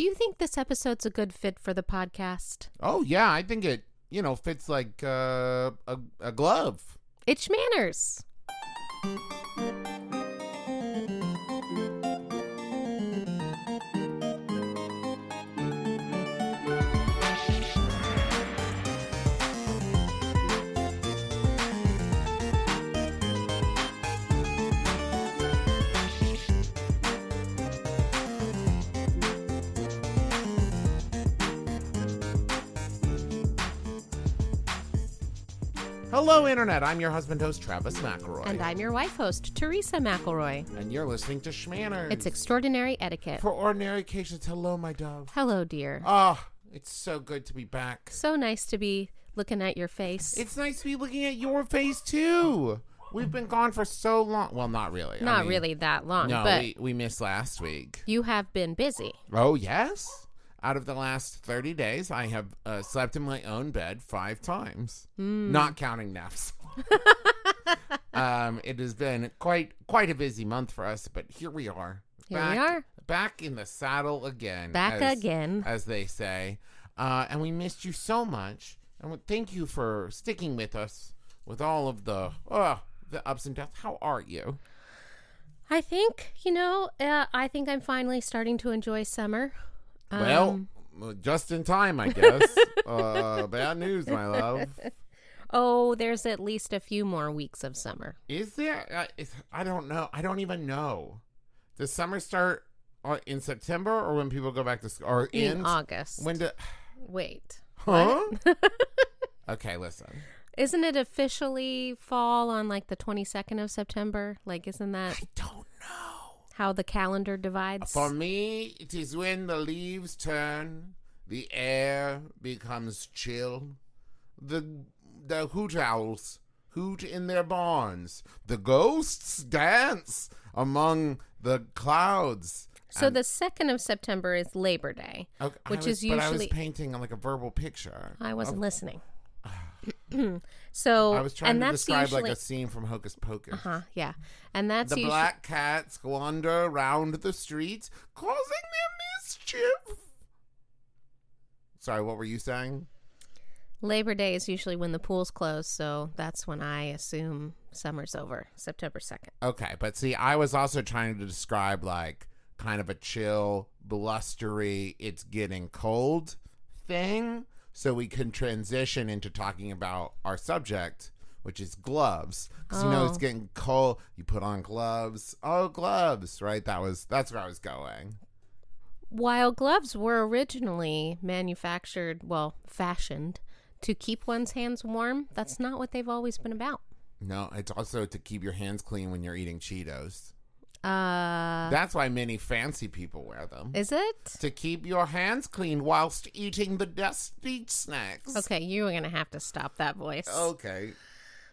Do you think this episode's a good fit for the podcast? Oh yeah, I think it you know fits like uh, a a glove. It's manners. Hello, Internet. I'm your husband host, Travis McElroy. And I'm your wife host, Teresa McElroy. And you're listening to Shmanners. It's extraordinary etiquette. For ordinary occasions. Hello, my dove. Hello, dear. Oh, it's so good to be back. So nice to be looking at your face. It's nice to be looking at your face, too. We've been gone for so long. Well, not really. I Not mean, really that long, No, but we, we missed last week. you have been busy. Oh, yes. Out of the last 30 days, I have uh, slept in my own bed five times, Hmm. not counting naps. um, it has been quite quite a busy month for us, but here we are. Here back, we are. Back in the saddle again. Back as- again. As they say. Uh, and we missed you so much. And thank you for sticking with us with all of the, uh, the ups and downs. How are you? I think, you know, uh, I think I'm finally starting to enjoy summer. Well, Um, just in time, I guess. uh, bad news, my love. oh, there's at least a few more weeks of summer. Is there? Uh, is, I don't know. I don't even know. Does summer start uh, in September or when people go back to school? Or In ends? August. When do? Wait. Huh? okay, listen. Isn't it officially fall on like the 22nd of September? Like, isn't that I don't. How the calendar divides? For me, it is when the leaves turn, the air becomes chill, the the hoot owls hoot in their barns, the ghosts dance among the clouds. so and- the 2nd of September is Labor Day. Okay, which was- is But I was usually- painting like a verbal picture. I wasn't of- listening. so, I was trying and to that's describe usually, like a scene from Hocus Pocus. uh-huh, yeah. And that's The usually, black cats wander around the streets, causing their mischief. Sorry, what were you saying? Labor Day is usually when the pools close, so that's when I assume summer's over, September 2nd. Okay, but see, I was also trying to describe like kind of a chill, blustery, it's getting cold thing, so we can transition into talking about our subject, which is gloves. Because you know it's Oh. getting cold, you put on gloves. Oh, gloves, right? That was that's where I was going. While gloves were originally manufactured, well, fashioned to keep one's hands warm, that's not what they've always been about. No, it's also to keep your hands clean when you're eating Cheetos. Uh, That's why many fancy people wear them. is it? to keep your hands clean whilst eating the dusty snacks. Okay, you are going to have to stop that voice. Okay.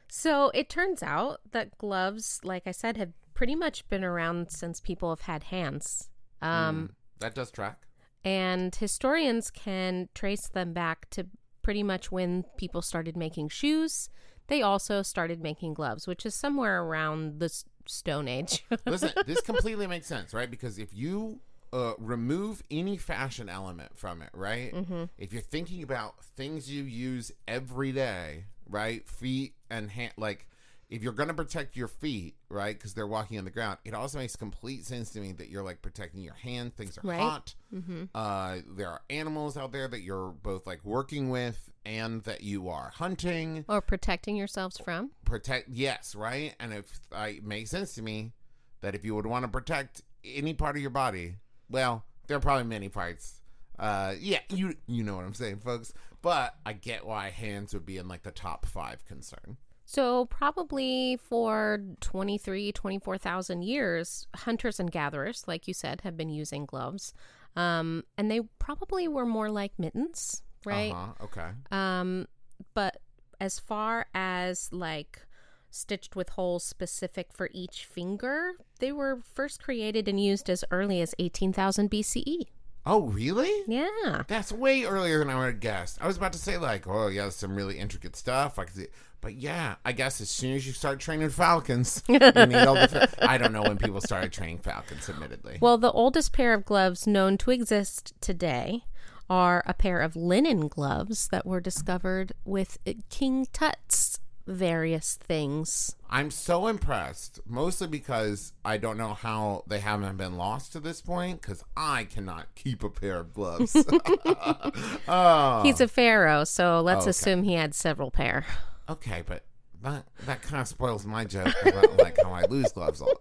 So it turns out that gloves, like I said, have pretty much been around since people have had hands. Um, That does track. And historians can trace them back to pretty much when people started making shoes. They also started making gloves, which is somewhere around the s- Stone Age. Listen, this completely makes sense, right? Because if you uh, remove any fashion element from it, right? Mm-hmm. If you're thinking about things you use every day, right? Feet and hand, like if you're going to protect your feet, right? Because they're walking on the ground, it also makes complete sense to me that you're like protecting your hand. Things are Right. hot. Uh, there are animals out there that you're both like working with and that you are hunting. or protecting yourselves from. protect yes right and if I, it makes sense to me that if you would want to protect any part of your body well there are probably many parts uh yeah you you know what i'm saying folks but i get why hands would be in like the top five concern So probably for 23, 24,000 years, hunters and gatherers, like you said, have been using gloves. Um, and they probably were more like mittens, right? uh-huh okay Um, but as far as like stitched with holes specific for each finger, they were first created and used as early as 18,000 BCE. Oh, really? Yeah. That's way earlier than I would have guessed. I was about to say like, oh yeah, some really intricate stuff. I could see, but yeah, I guess as soon as you start training falcons, you need all the. Fa- I don't know when people started training falcons. Admittedly, Well, the oldest pair of gloves known to exist today are a pair of linen gloves that were discovered with King Tut's various things. I'm so impressed, mostly because I don't know how they haven't been lost to this point. Because I cannot keep a pair of gloves. oh, He's a pharaoh, so let's oh, Okay. assume he had several pair. okay, but that that kind of spoils my joke about like how I lose gloves. All-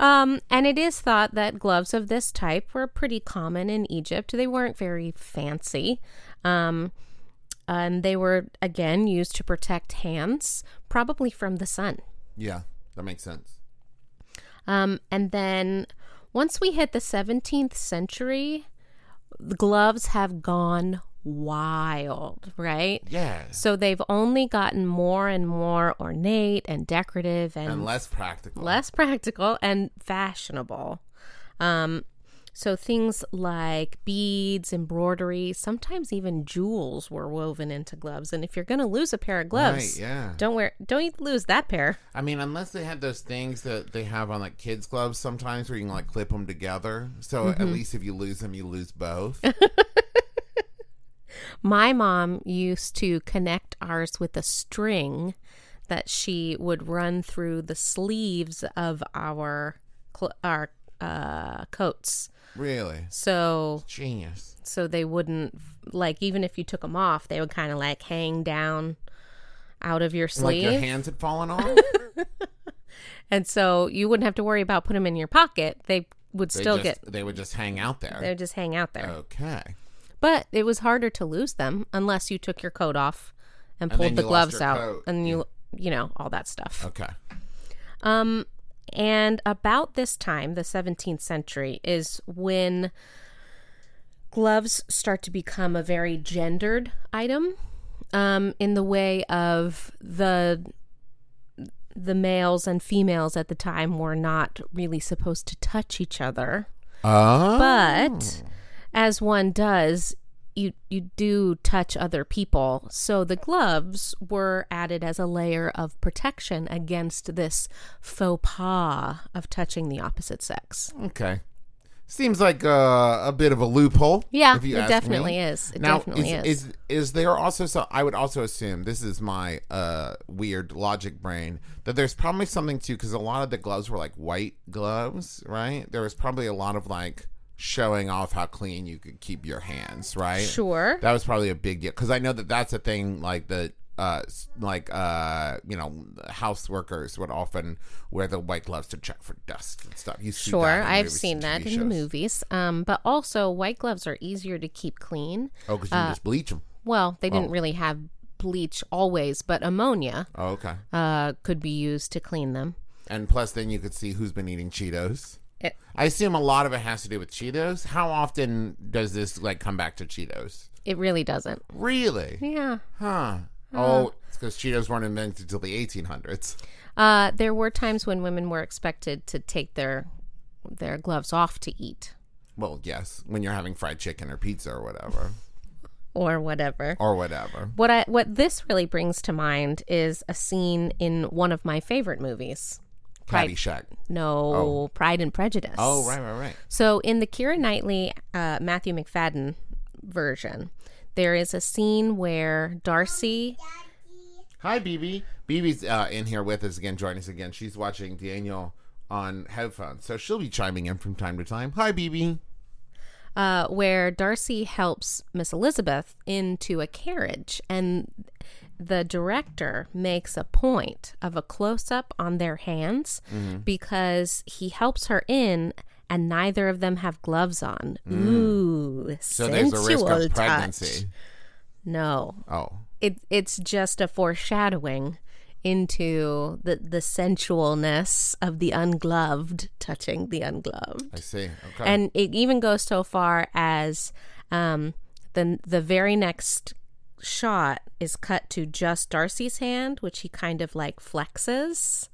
Um, and it is thought that gloves of this type were pretty common in Egypt. They weren't very fancy. Um, and they were, again, used to protect hands, probably from the sun. yeah, that makes sense. Um, and then once we hit the 17th century, the gloves have gone wild, right? Yeah, So they've only gotten more and more ornate and decorative and, and less practical. less practical and fashionable. Um, so things like beads, embroidery, sometimes even jewels were woven into gloves. And if you're going to lose a pair of gloves, Right, yeah. don't wear, don't lose that pair. I mean, unless they had those things that they have on like kids' gloves sometimes where you can like clip them together. So Mm-hmm. at least if you lose them, you lose both. My mom used to connect ours with a string that she would run through the sleeves of our cl- our uh, coats. really? So Genius. so they wouldn't like even if you took them off, they would kind of like hang down out of your sleeve. Like your hands had fallen off? And so you wouldn't have to worry about putting them in your pocket. They would They still just, get They would just hang out there. they would just hang out there. Okay. But it was harder to lose them unless you took your coat off and And pulled the gloves out coat. and you you know all that stuff. Okay. Um and about this time, the 17th century is when gloves start to become a very gendered item um in the way of the the males and females at the time were not really supposed to touch each other. Oh. But as one does, you you do touch other people. So the gloves were added as a layer of protection against this faux pas of touching the opposite sex. Okay. Seems like uh, a bit of a loophole. Yeah, it definitely me. is. It now, definitely is, is. is is there also so? I would also assume this is my uh, weird logic brain that there's probably something too because a lot of the gloves were like white gloves, right? There was probably a lot of like showing off how clean you could keep your hands, right? Sure. That was probably a big deal because I know that that's a thing like the uh like uh you know house workers would often wear the white gloves to check for dust and stuff. You see Sure, I've seen that in the movies. Um, but also, white gloves are easier to keep clean. Oh, because Uh, you can just bleach them. Well, they didn't really have bleach always, but ammonia Oh, okay. uh, could be used to clean them. And plus, then you could see who's been eating Cheetos. It- I assume a lot of it has to do with Cheetos. How often does this like come back to Cheetos? It really doesn't. Really? Yeah. Huh. Oh, it's because Cheetos weren't invented until the 1800s. Uh, there were times when women were expected to take their their gloves off to eat Well, yes, when you're having fried chicken or pizza or whatever, or whatever. or whatever. What I what this really brings to mind is a scene in one of my favorite movies. Pride, Caddyshack. no, Pride and Prejudice. Oh, right, right, right. So in the Keira Knightley, uh, Matthew Macfadyen version, there is a scene where Darcy. Hi, BB. BB's uh, in here with us again, join us again. She's watching Daniel on headphones, so she'll be chiming in from time to time. Hi, BB. uh, where Darcy helps Miss Elizabeth into a carriage, and the director makes a point of a close up on their hands because he helps her in. And neither of them have gloves on. Ooh, So there's a risk sensual of pregnancy. touch. No, Oh, it it's just a foreshadowing into the the sensualness of the ungloved touching the ungloved I see. Okay. and it even goes so far as um, the the very next shot is cut to just Darcy's hand, which he kind of like flexes.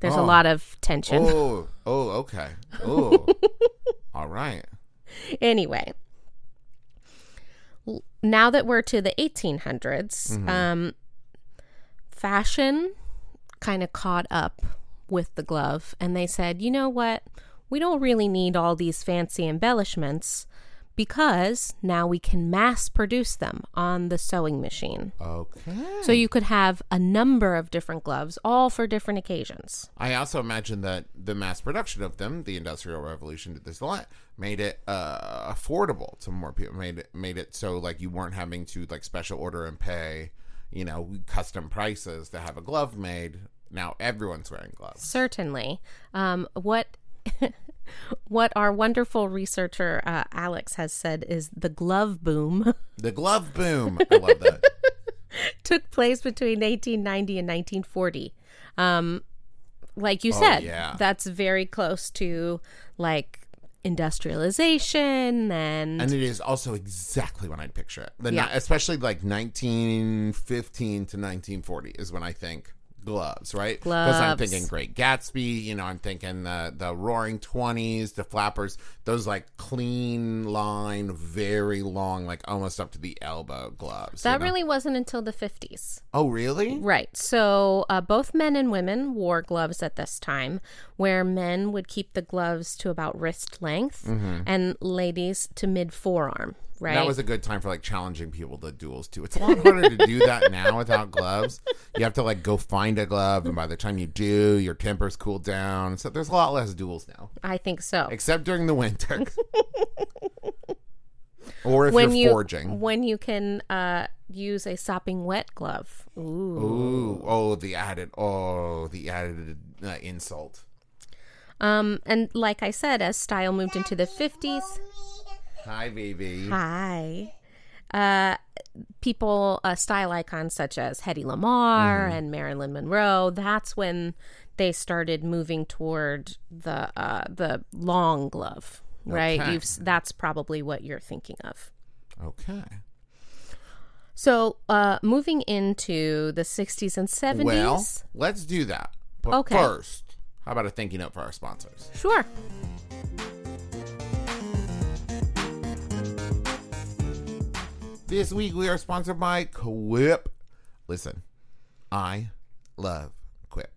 There's a Oh. lot of tension. oh, oh, okay. Oh, All right. Anyway, now that we're to the 1800s, um, fashion kind of caught up with the glove, and they said, you know what? We don't really need all these fancy embellishments because now we can mass produce them on the sewing machine. Okay. So you could have a number of different gloves, all for different occasions. I also imagine that the mass production of them, the Industrial Revolution did this a lot, made it uh, affordable to more people. Made it made it so like you weren't having to like special order and pay, you know, custom prices to have a glove made. Now everyone's wearing gloves. Certainly. Um, what what our wonderful researcher uh, Alex has said is the glove boom The glove boom. I love that. took place between 1890 and 1940. Um, like you Oh, said, yeah. that's very close to like industrialization and, And it is also exactly when I'd picture it. The, Yeah. ni- Especially like 1915 to 1940 is when I think gloves, right? Because I'm thinking Great Gatsby, you know, I'm thinking the, the Roaring Twenties, the flappers, those like clean line, very long, like almost up to the elbow gloves. you that know? really wasn't until the 50s. Oh, really? Right. So uh, both men and women wore gloves at this time, where men would keep the gloves to about wrist length and ladies to mid forearm. Right. That was a good time for like challenging people to duels too. It's a lot harder to do that now without gloves. You have to like go find a glove, and by the time you do, your temper's cooled down. So there's a lot less duels now. I think so. except during the winter. or if when you're you forging. when you can uh, use a sopping wet glove. Ooh. Ooh, oh, the added, oh, the added uh, insult. Um, and like I said, as style moved into the fifties, Hi, baby. hi, uh, people, uh, style icons such as Hedy Lamarr and Marilyn Monroe. That's when they started moving toward the uh, the long glove. Right, Okay. you've that's probably what you're thinking of. Okay. So, uh, moving into the 60s and 70s. Well, let's do that. But Okay. first, how about a thank you note for our sponsors? sure. This week we are sponsored by Quip. Listen, I love Quip.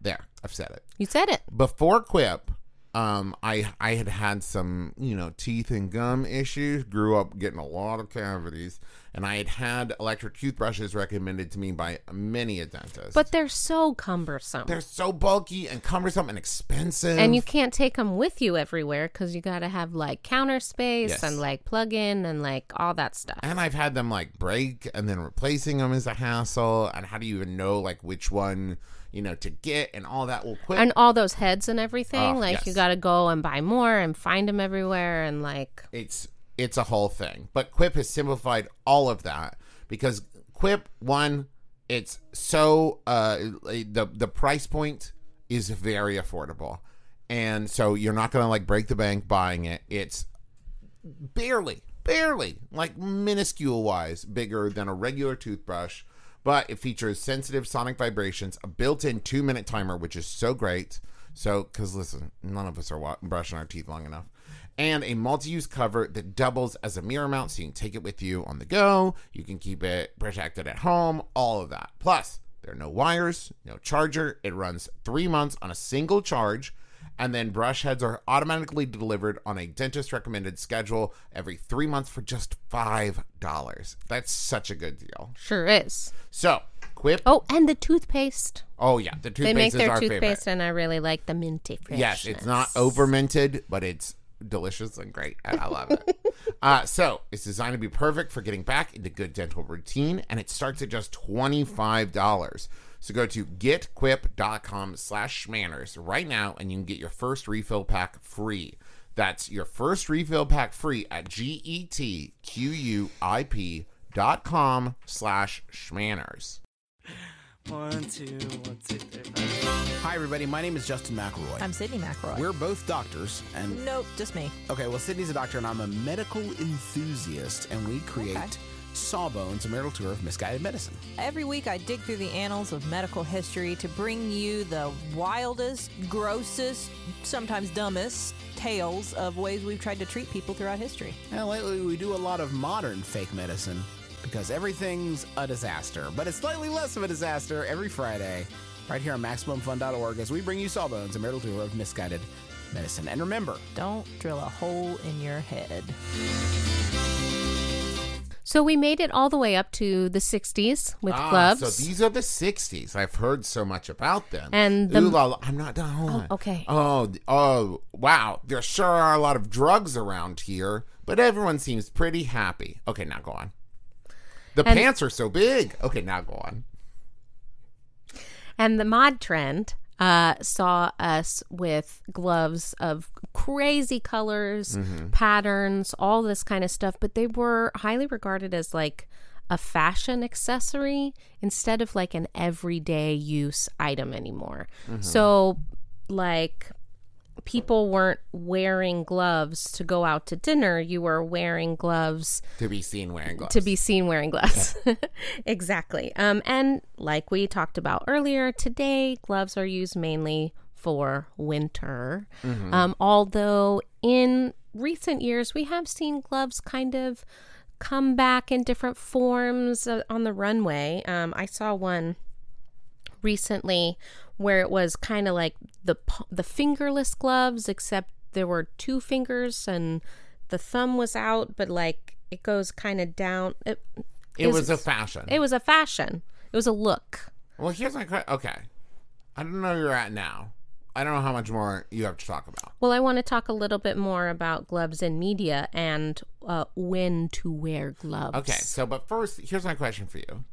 There, I've said it. You said it. before Quip, um, I I had had some you know teeth and gum issues. Grew up getting a lot of cavities, and I had had electric toothbrushes recommended to me by many a dentist. But they're so cumbersome. they're so bulky and cumbersome and expensive. and you can't take them with you everywhere because you got to have like counter space Yes. and like plug in and like all that stuff. and I've had them like break, and then replacing them is a hassle. And how do you even know like which one you know to get and all that? will Quip. And all those heads and everything. Oh, like yes. you got to go and buy more and find them everywhere. And like, it's it's a whole thing. But Quip has simplified all of that because Quip one, it's so uh the the price point is very affordable. And so you're not going to like break the bank buying it. It's barely barely like minuscule wise bigger than a regular toothbrush, but it features sensitive sonic vibrations, a built-in 2-minute timer which is so great. So cuz listen, none of us are brushing our teeth long enough. And a multi-use cover that doubles as a mirror mount so you can take it with you on the go. You can keep it protected at home all of that. Plus there are no wires no charger. It runs three months on a single charge and then brush heads are automatically delivered on a dentist recommended schedule every three months for just five dollars that's such a good deal sure is. so quip Oh, and the toothpaste. oh yeah the toothpaste. They make is their our toothpaste, favorite and I really like the minty freshness. Yes, it's not over minted, but it's delicious and great. And I love it. uh, so it's designed to be perfect for getting back into good dental routine, and it starts at just twenty five dollars. So go to getquip.com slash shmanners right now, and you can get your first refill pack free. That's your first refill pack free at G-E-T-Q-U-I-P dot com slash shmanners. One, two, one, two, three, four. Hi, everybody. My name is Justin McElroy. I'm Sydnee McRoy. We're both doctors, and nope, just me. okay, well, Sydnee's a doctor, and I'm a medical enthusiast, and we create Okay. Sawbones, a marital tour of misguided medicine. Every week, I dig through the annals of medical history to bring you the wildest, grossest, sometimes dumbest tales of ways we've tried to treat people throughout history. And lately, we do a lot of modern fake medicine because everything's a disaster, but it's slightly less of a disaster every Friday, right here on MaximumFun.org as we bring you Sawbones, a marital tour of misguided medicine. And remember, Don't drill a hole in your head. So we made it all the way up to the 60s with Ah, gloves. So these are the '60s. I've heard so much about them. And the- Ooh la la- I'm not done. On. okay. Oh, oh, wow. There sure are a lot of drugs around here, but everyone seems pretty happy. Okay, now go on. The And- pants are so big. Okay, now go on. And the mod trend uh, saw us with gloves of crazy colors, patterns, all this kind of stuff, but they were highly regarded as like a fashion accessory instead of like an everyday use item anymore. So, like, people weren't wearing gloves to go out to dinner, you were wearing gloves To be seen wearing gloves. to be seen wearing gloves. exactly. Um, and like we talked about earlier, today gloves are used mainly for winter. Um, although in recent years, we have seen gloves kind of come back in different forms uh, on the runway. Um, I saw one recently where it was kind of like the the fingerless gloves except there were two fingers and the thumb was out but like it goes kind of down it, it is- was a fashion. it was a fashion it was a look well, here's my question. Okay. I don't know where you're at now. I don't know how much more you have to talk about. well i want to talk a little bit more about gloves in media and uh, when to wear gloves Okay, so but first, here's my question for you.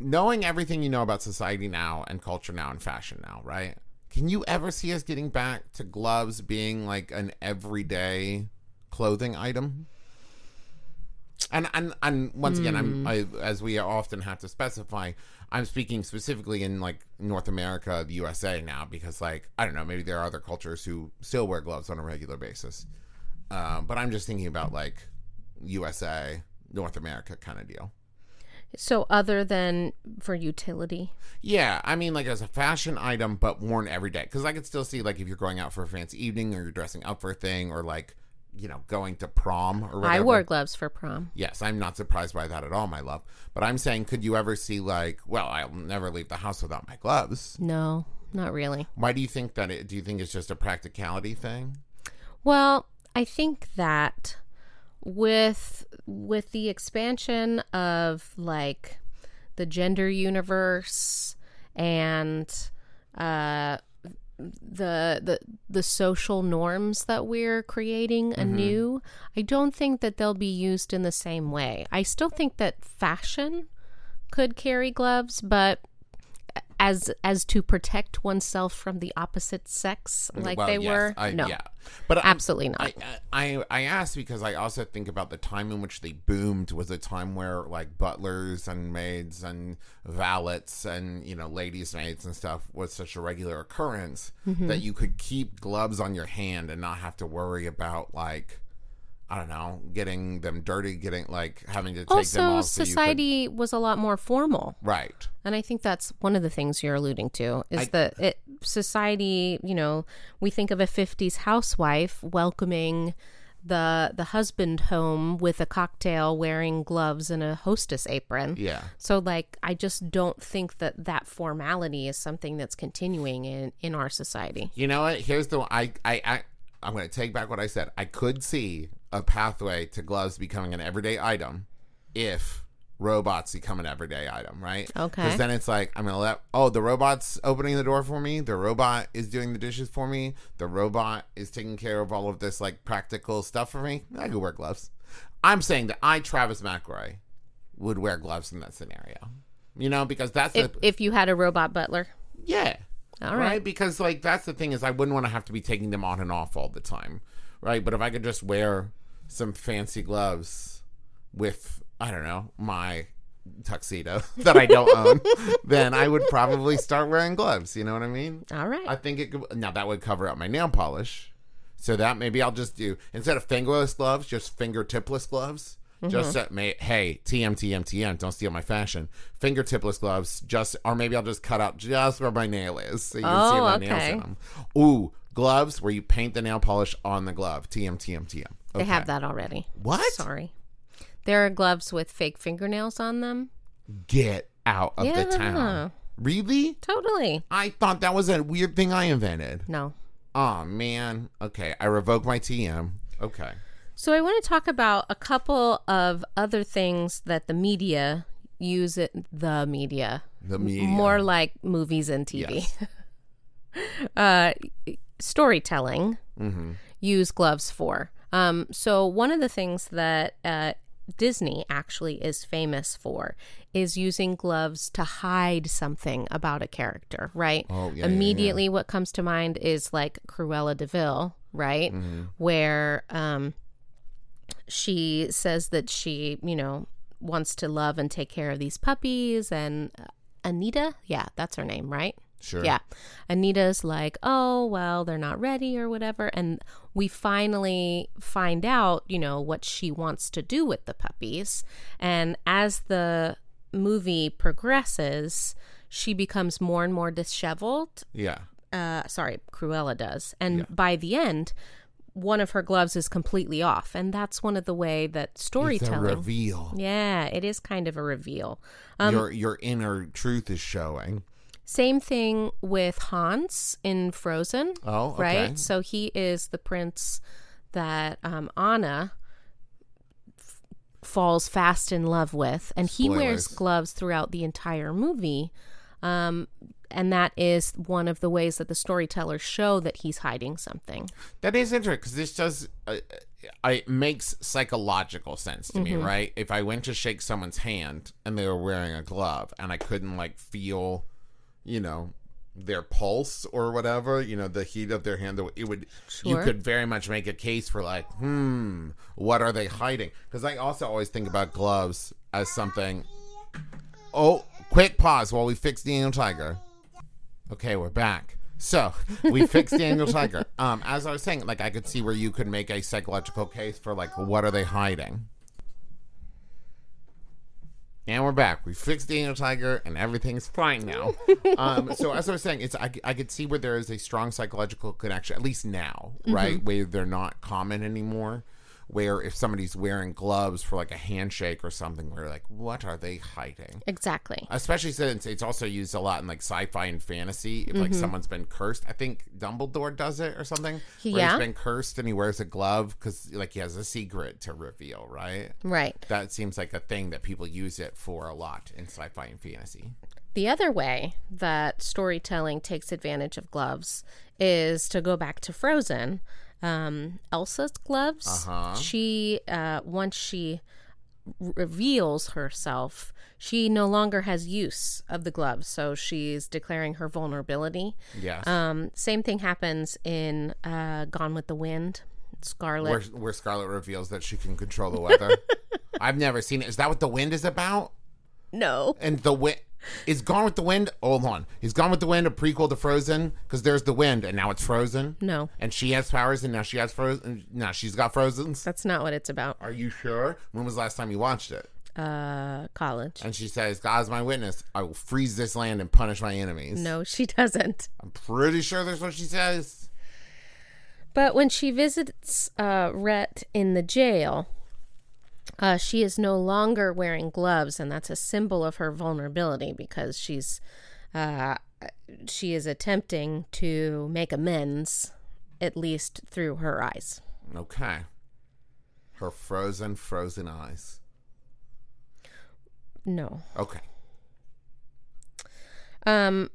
Knowing everything you know about society now and culture now and fashion now, right? Can you ever see us getting back to gloves being like an everyday clothing item? And and and once again, I'm I, as we often have to specify, I'm speaking specifically in like North America, the USA now, because like I don't know, maybe there are other cultures who still wear gloves on a regular basis. Uh, but I'm just thinking about like USA, North America kind of deal. So other than for utility Yeah, I mean, like as a fashion item, but worn every day. Because I could still see, like, if you're going out for a fancy evening or you're dressing up for a thing or, like, you know, going to prom or whatever. i wore gloves for prom Yes, I'm not surprised by that at all, my love. But I'm saying, could you ever see, like, well, I'll never leave the house without my gloves? no not really Why do you think that? It, do you think it's just a practicality thing? Well, I think that with with the expansion of like the gender universe and uh the the the social norms that we're creating anew, I don't think that they'll be used in the same way. I still think that fashion could carry gloves, but as as to protect oneself from the opposite sex like Well, they yes, were, I, no, Yeah. But absolutely not. I, I I asked because I also think about the time in which they boomed was a time where like butlers and maids and valets and you know ladies maids and stuff was such a regular occurrence Mm-hmm. that you could keep gloves on your hand and not have to worry about like I don't know getting them dirty, getting like having to take them also off. so you could- society was a lot more formal right. and i think that's one of the things you're alluding to is I- that it society you know we think of a 50s housewife welcoming the the husband home with a cocktail wearing gloves and a hostess apron Yeah. so like i just don't think that that formality is something that's continuing in in our society You know what? Here's the I I, I I'm going to take back what I said. I could see a pathway to gloves becoming an everyday item if robots become an everyday item, right? Okay. Because then it's like I'm going to let oh the robot's opening the door for me. The robot is doing the dishes for me. The robot is taking care of all of this like practical stuff for me. I could wear gloves. I'm saying that I Travis McRoy would wear gloves in that scenario. You know, because that's if, the if you had a robot butler yeah. All right. Because like that's the thing is I wouldn't want to have to be taking them on and off all the time. Right? But if I could just wear some fancy gloves with I don't know, my tuxedo that I don't own, then I would probably start wearing gloves, you know what I mean? all right I think it could now that would cover up my nail polish. So that maybe I'll just do instead of fingerless gloves, just fingertipless gloves. Mm-hmm. Just that may hey TM TM TM don't steal my fashion fingertipless gloves just or maybe I'll just cut out just where my nail is so you can see Oh, my nails okay. in them. Ooh, gloves where you paint the nail polish on the glove. TM, TM, TM. They have that already. What? Sorry. There are gloves with fake fingernails on them. Get out of yeah. the town. Really? Totally. I thought that was a weird thing I invented. No. Oh man. Okay, I revoke my TM. Okay. So I want to talk about a couple of other things that the media use it the media. The media. More like movies and TV. Yes. uh storytelling Mm-hmm. use gloves for. Um so one of the things that uh Disney actually is famous for is using gloves to hide something about a character, right? Oh, yeah, yeah, yeah. Immediately what comes to mind is like Cruella de Vil, right? Mm-hmm. Where um she says that she, you know, wants to love and take care of these puppies and uh, Anita, yeah, that's her name, right? Sure. Yeah. Anita's like, oh, well, they're not ready or whatever. And we finally find out, you know, what she wants to do with the puppies. And as the movie progresses, she becomes more and more disheveled. Yeah. Uh, sorry, Cruella does. And by the end, one of her gloves is completely off. And that's one of the way that It's a storytelling. reveal. yeah, it is kind of a reveal. Um, your your inner truth is showing. Same thing with Hans in Frozen. Oh, okay. right. So he is the prince that um, Anna f- falls fast in love with, and he wears gloves throughout the entire movie. Um, and that is one of the ways that the storytellers show that he's hiding something. That is interesting because this does uh, uh, it makes psychological sense to Mm-hmm. me, right? If I went to shake someone's hand and they were wearing a glove and I couldn't like feel, you know, their pulse or whatever, you know, the heat of their hand, it would sure. you could very much make a case for like, hmm, what are they hiding? Because I also always think about gloves as something. Oh, quick pause while we fix Daniel Tiger. Okay, we're back. So we fixed Daniel Tiger. Um, as I was saying, like I could see where you could make a psychological case for like what are they hiding. And we're back. We fixed Daniel Tiger, and everything's fine now. um, so as I was saying, it's I, I could see where there is a strong psychological connection, at least now, right? Where they're not common anymore. Where if somebody's wearing gloves for like a handshake or something, we're like, what are they hiding? Exactly. especially since it's also used a lot in like sci-fi and fantasy. If like mm-hmm. someone's been cursed, I think Dumbledore does it or something. Where Yeah. he's been cursed and he wears a glove because like he has a secret to reveal. Right. Right. That seems like a thing that people use it for a lot in sci-fi and fantasy. The other way that storytelling takes advantage of gloves is to go back to Frozen. Um, Elsa's gloves. Uh-huh. She uh, once she reveals herself, she no longer has use of the gloves, so she's declaring her vulnerability. Yes. Um, same thing happens in uh, Gone with the Wind. Scarlett. where where Scarlett reveals that she can control the weather. I've never seen it. Is that what the wind is about? no. And the wind is Gone with the Wind. Hold on, is Gone with the Wind a prequel to Frozen? Because there's the wind, and now it's Frozen. No. And she has powers, and now she has frozen. Now she's got frozens. That's not what it's about. Are you sure? When was the last time you watched it? Uh, college. And she says, "God's my witness. I will freeze this land and punish my enemies." No, she doesn't. I'm pretty sure that's what she says. But when she visits uh, Rhett in the jail, uh, she is no longer wearing gloves, and that's a symbol of her vulnerability because she's uh, she is attempting to make amends, at least through her eyes. Okay. Her frozen, frozen eyes. No. Okay. Um,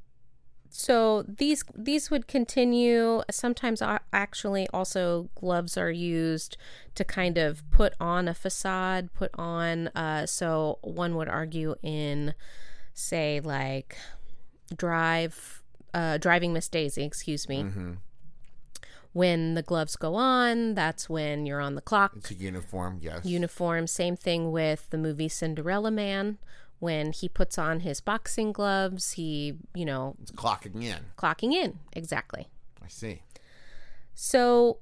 so these these would continue. Sometimes, actually, also gloves are used to kind of put on a facade, put on. Uh, so one would argue in, say, like drive, uh, driving Miss Daisy. Excuse me. When the gloves go on, that's when you're on the clock. It's a uniform. Yes. Uniform. Same thing with the movie Cinderella Man. When he puts on his boxing gloves, he, you know, it's clocking in. clocking in. Exactly. I see. So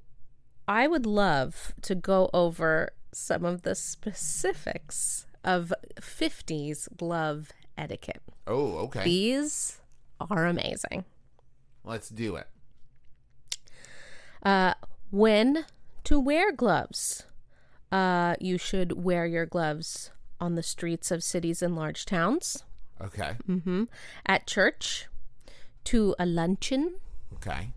I would love to go over some of the specifics of 50s glove etiquette. Oh, okay. These are amazing. Let's do it. Uh, when to wear gloves? Uh, you should wear your gloves on the streets of cities and large towns, Okay. Mm-hmm. at church, to a luncheon. Okay.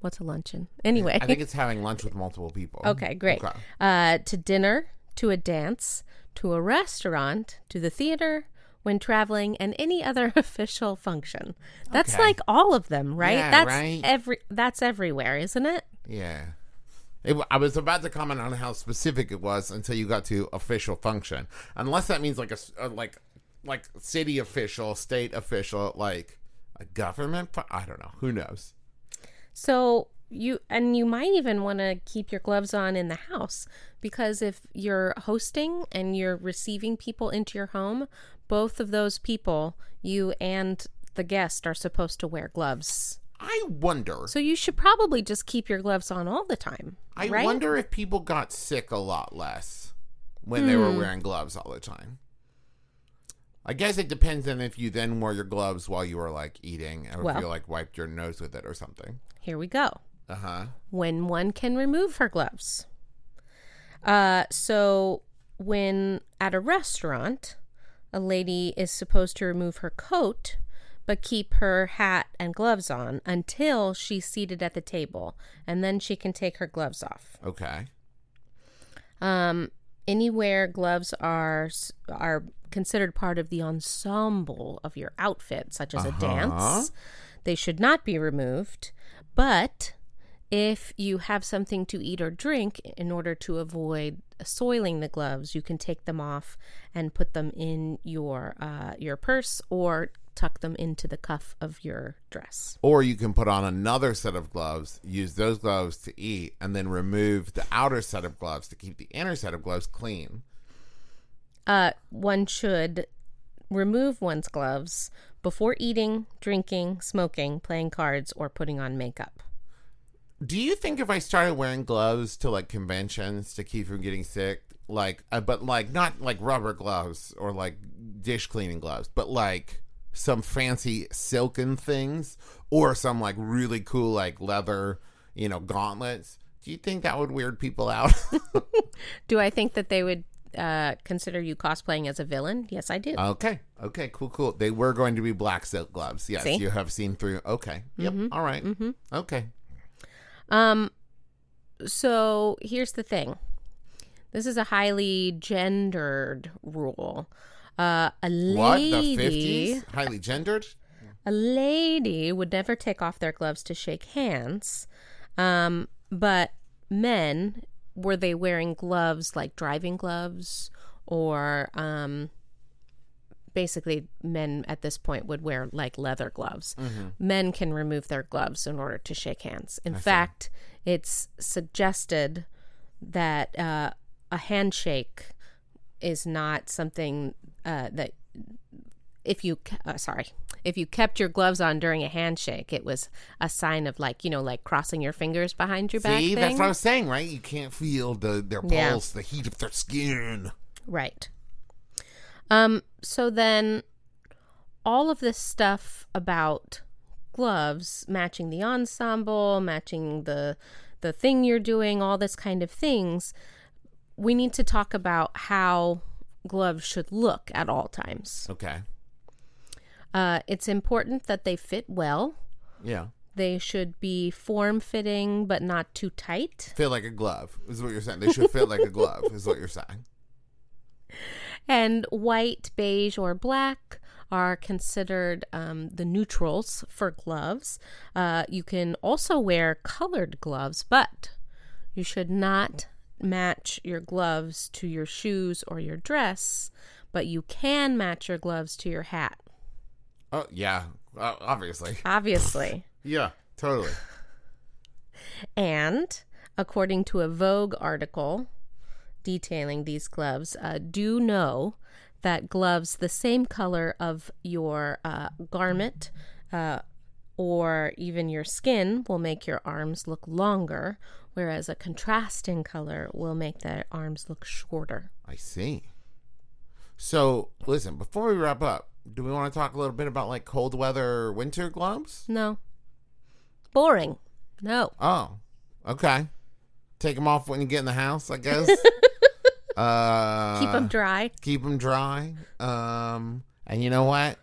What's a luncheon? Anyway, I think it's having lunch with multiple people. Okay, great. Okay. Uh, to dinner, to a dance, to a restaurant, to the theater, when traveling, and any other official function. That's Okay. like all of them, right? Yeah, that's right. every. That's everywhere, isn't it? Yeah. It, I was about to comment on how specific it was until you got to official function. Unless that means like a like like city official, state official, like a government. I don't know. Who knows? So you and you might even want to keep your gloves on in the house because if you're hosting and you're receiving people into your home, both of those people, you and the guest, are supposed to wear gloves. I wonder. So you should probably just keep your gloves on all the time. I right? wonder if people got sick a lot less when they were Hmm. wearing gloves all the time. I guess it depends on if you then wore your gloves while you were like eating, or Well. if you like wiped your nose with it or something. Here we go. Uh huh. When one can remove her gloves. Uh, so when at a restaurant, a lady is supposed to remove her coat but keep her hat and gloves on until she's seated at the table, and then she can take her gloves off. Okay. Um, anywhere gloves are are considered part of the ensemble of your outfit, such as a dance, they should not be removed. But if you have something to eat or drink, in order to avoid soiling the gloves, you can take them off and put them in your uh, your purse or tuck them into the cuff of your dress. Or you can put on another set of gloves, use those gloves to eat, and then remove the outer set of gloves to keep the inner set of gloves clean. uh, one should remove one's gloves before eating, drinking, smoking, playing cards, or putting on makeup. Do you think if I started wearing gloves to like conventions to keep from getting sick, like, uh, but like not like rubber gloves or like dish cleaning gloves, but like some fancy silken things or some like really cool like leather, you know, gauntlets? Do you think that would weird people out? Do I think that they would uh, consider you cosplaying as a villain? Yes, I do. okay. Okay. Cool. Cool. They were going to be black silk gloves. Yes. See? You have seen through. Okay. Yep. All right. Okay. Um, so here's the thing. This is a highly gendered rule. Uh, a What? The lady, 50s? Highly gendered? a lady would never take off their gloves to shake hands. Um, but men, were they wearing gloves like driving gloves or um, basically men at this point would wear like leather gloves. Men can remove their gloves in order to shake hands. In fact, it's suggested that uh, a handshake is not something uh, that if you uh, sorry if you kept your gloves on during a handshake it was a sign of like you know like crossing your fingers behind your back See, thing. that's what I was saying, right? You can't feel the their Yeah. pulse, the heat of their skin. Right. Um, so then all of this stuff about gloves matching the ensemble, matching the the thing you're doing, all this kind of things, we need to talk about how gloves should look at all times. Okay. Uh, it's important that they fit well. Yeah. They should be form fitting but not too tight. Fit like a glove is what you're saying. They should fit like a glove is what you're saying. And white, beige, or black are considered um, the neutrals for gloves. Uh, you can also wear colored gloves, but you should not match your gloves to your shoes or your dress, but you can match your gloves to your hat. Oh yeah, uh, obviously. Obviously. Yeah, totally. And according to a Vogue article detailing these gloves, uh, do know that gloves the same color of your uh, garment uh, or even your skin will make your arms look longer, whereas a contrasting color will make the arms look shorter. I see. So listen, before we wrap up, do we want to talk a little bit about like cold weather winter gloves? No. Boring. No. Oh, Okay. Take them off when you get in the house, I guess. uh, Keep them dry. keep them dry. Um, and you know what?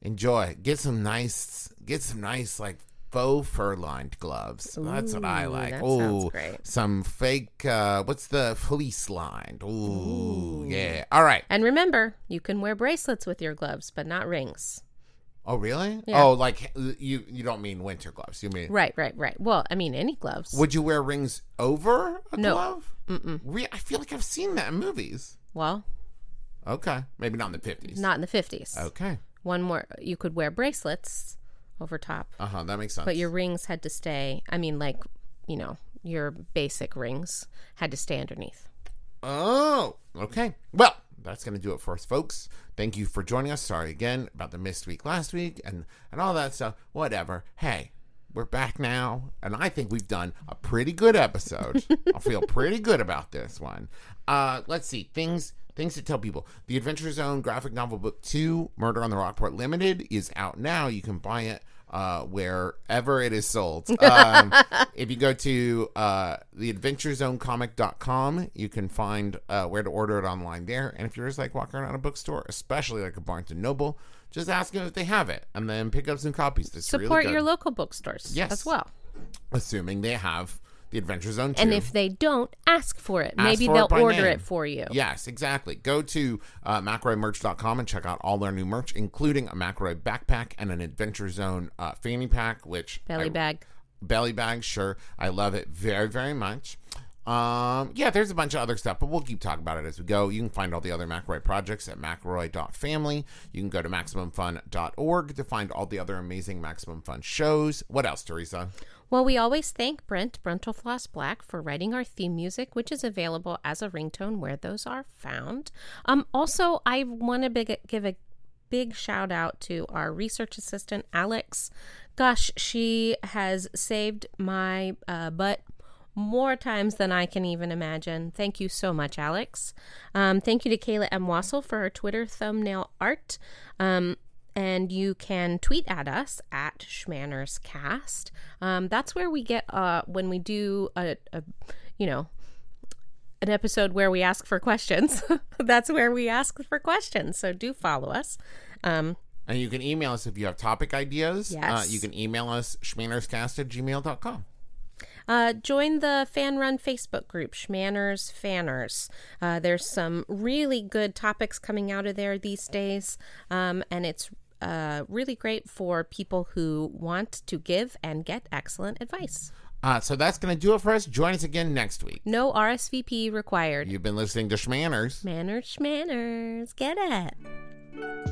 Enjoy. Get some nice, get some nice like faux fur lined gloves. That's what I like. Ooh, great. some fake. Uh, what's the fleece lined? Ooh, yeah. All right. And remember, you can wear bracelets with your gloves, but not rings. Oh, really? Yeah. Oh, like you you don't mean winter gloves. You mean Right, right, right. Well, I mean, any gloves. would you wear rings over a No. glove? Mm-mm. Re- I feel like I've seen that in movies. well, Okay, maybe not in the fifties. not in the 50s. Okay. One more, you could wear bracelets over top, Uh huh. That makes sense. but your rings had to stay. I mean, like, you know, your basic rings had to stay underneath. Oh, okay. Well, that's going to do it for us, folks. Thank you for joining us. Sorry again about the missed week last week and, and all that stuff. Whatever. Hey, we're back now, and I think we've done a pretty good episode. I feel pretty good about this one. Uh, let's see. Things things to tell people. The Adventure Zone graphic novel book 2, Murder on the Rockport Limited, is out now. You can buy it uh, wherever it is sold. Um, if you go to uh, theadventurezonecomic.com, you can find uh, where to order it online there. And if you're just like walking around a bookstore, especially like a Barnes and Noble, just ask them if they have it, and then pick up some copies. It's really Support good. your local bookstores Yes. as well. assuming they have the Adventure Zone 2. And if they don't, ask for it. Ask Maybe for they'll by order name. it for you. Yes, exactly. Go to uh, McElroyMerch.com and check out all their new merch, including a McElroy backpack and an Adventure Zone uh, fanny pack, which Belly I- bag. belly bag. Sure, I love it very, very much. Um, yeah, there's a bunch of other stuff, but we'll keep talking about it as we go. You can find all the other McElroy projects at McElroy.family. You can go to MaximumFun.org to find all the other amazing Maximum Fun shows. What else, Teresa? Well, we always thank Brent Brentalfloss Black for writing our theme music, which is available as a ringtone where those are found. Um, also, I want to big, give a big shout out to our research assistant, Alex. Gosh, she has saved my uh, butt more times than I can even imagine. Thank you so much, Alex. Um, thank you to Kayla M. Wassel for her Twitter thumbnail art. Um, and you can tweet at us at ShmannersCast. Um, that's where we get uh, when we do a, a, you know, an episode where we ask for questions. that's where we ask for questions. So do follow us. Um, And you can email us if you have topic ideas. Uh, Yes. you can email us shmannerscast at gmail.com. Uh, join the fan run Facebook group, Shmanners Fanners. Uh, there's some really good topics coming out of there these days, um, and it's uh, really great for people who want to give and get excellent advice. Uh, so that's going to do it for us. Join us again next week. No RSVP required. You've been listening to Shmanners. Manners, shmanners, get it.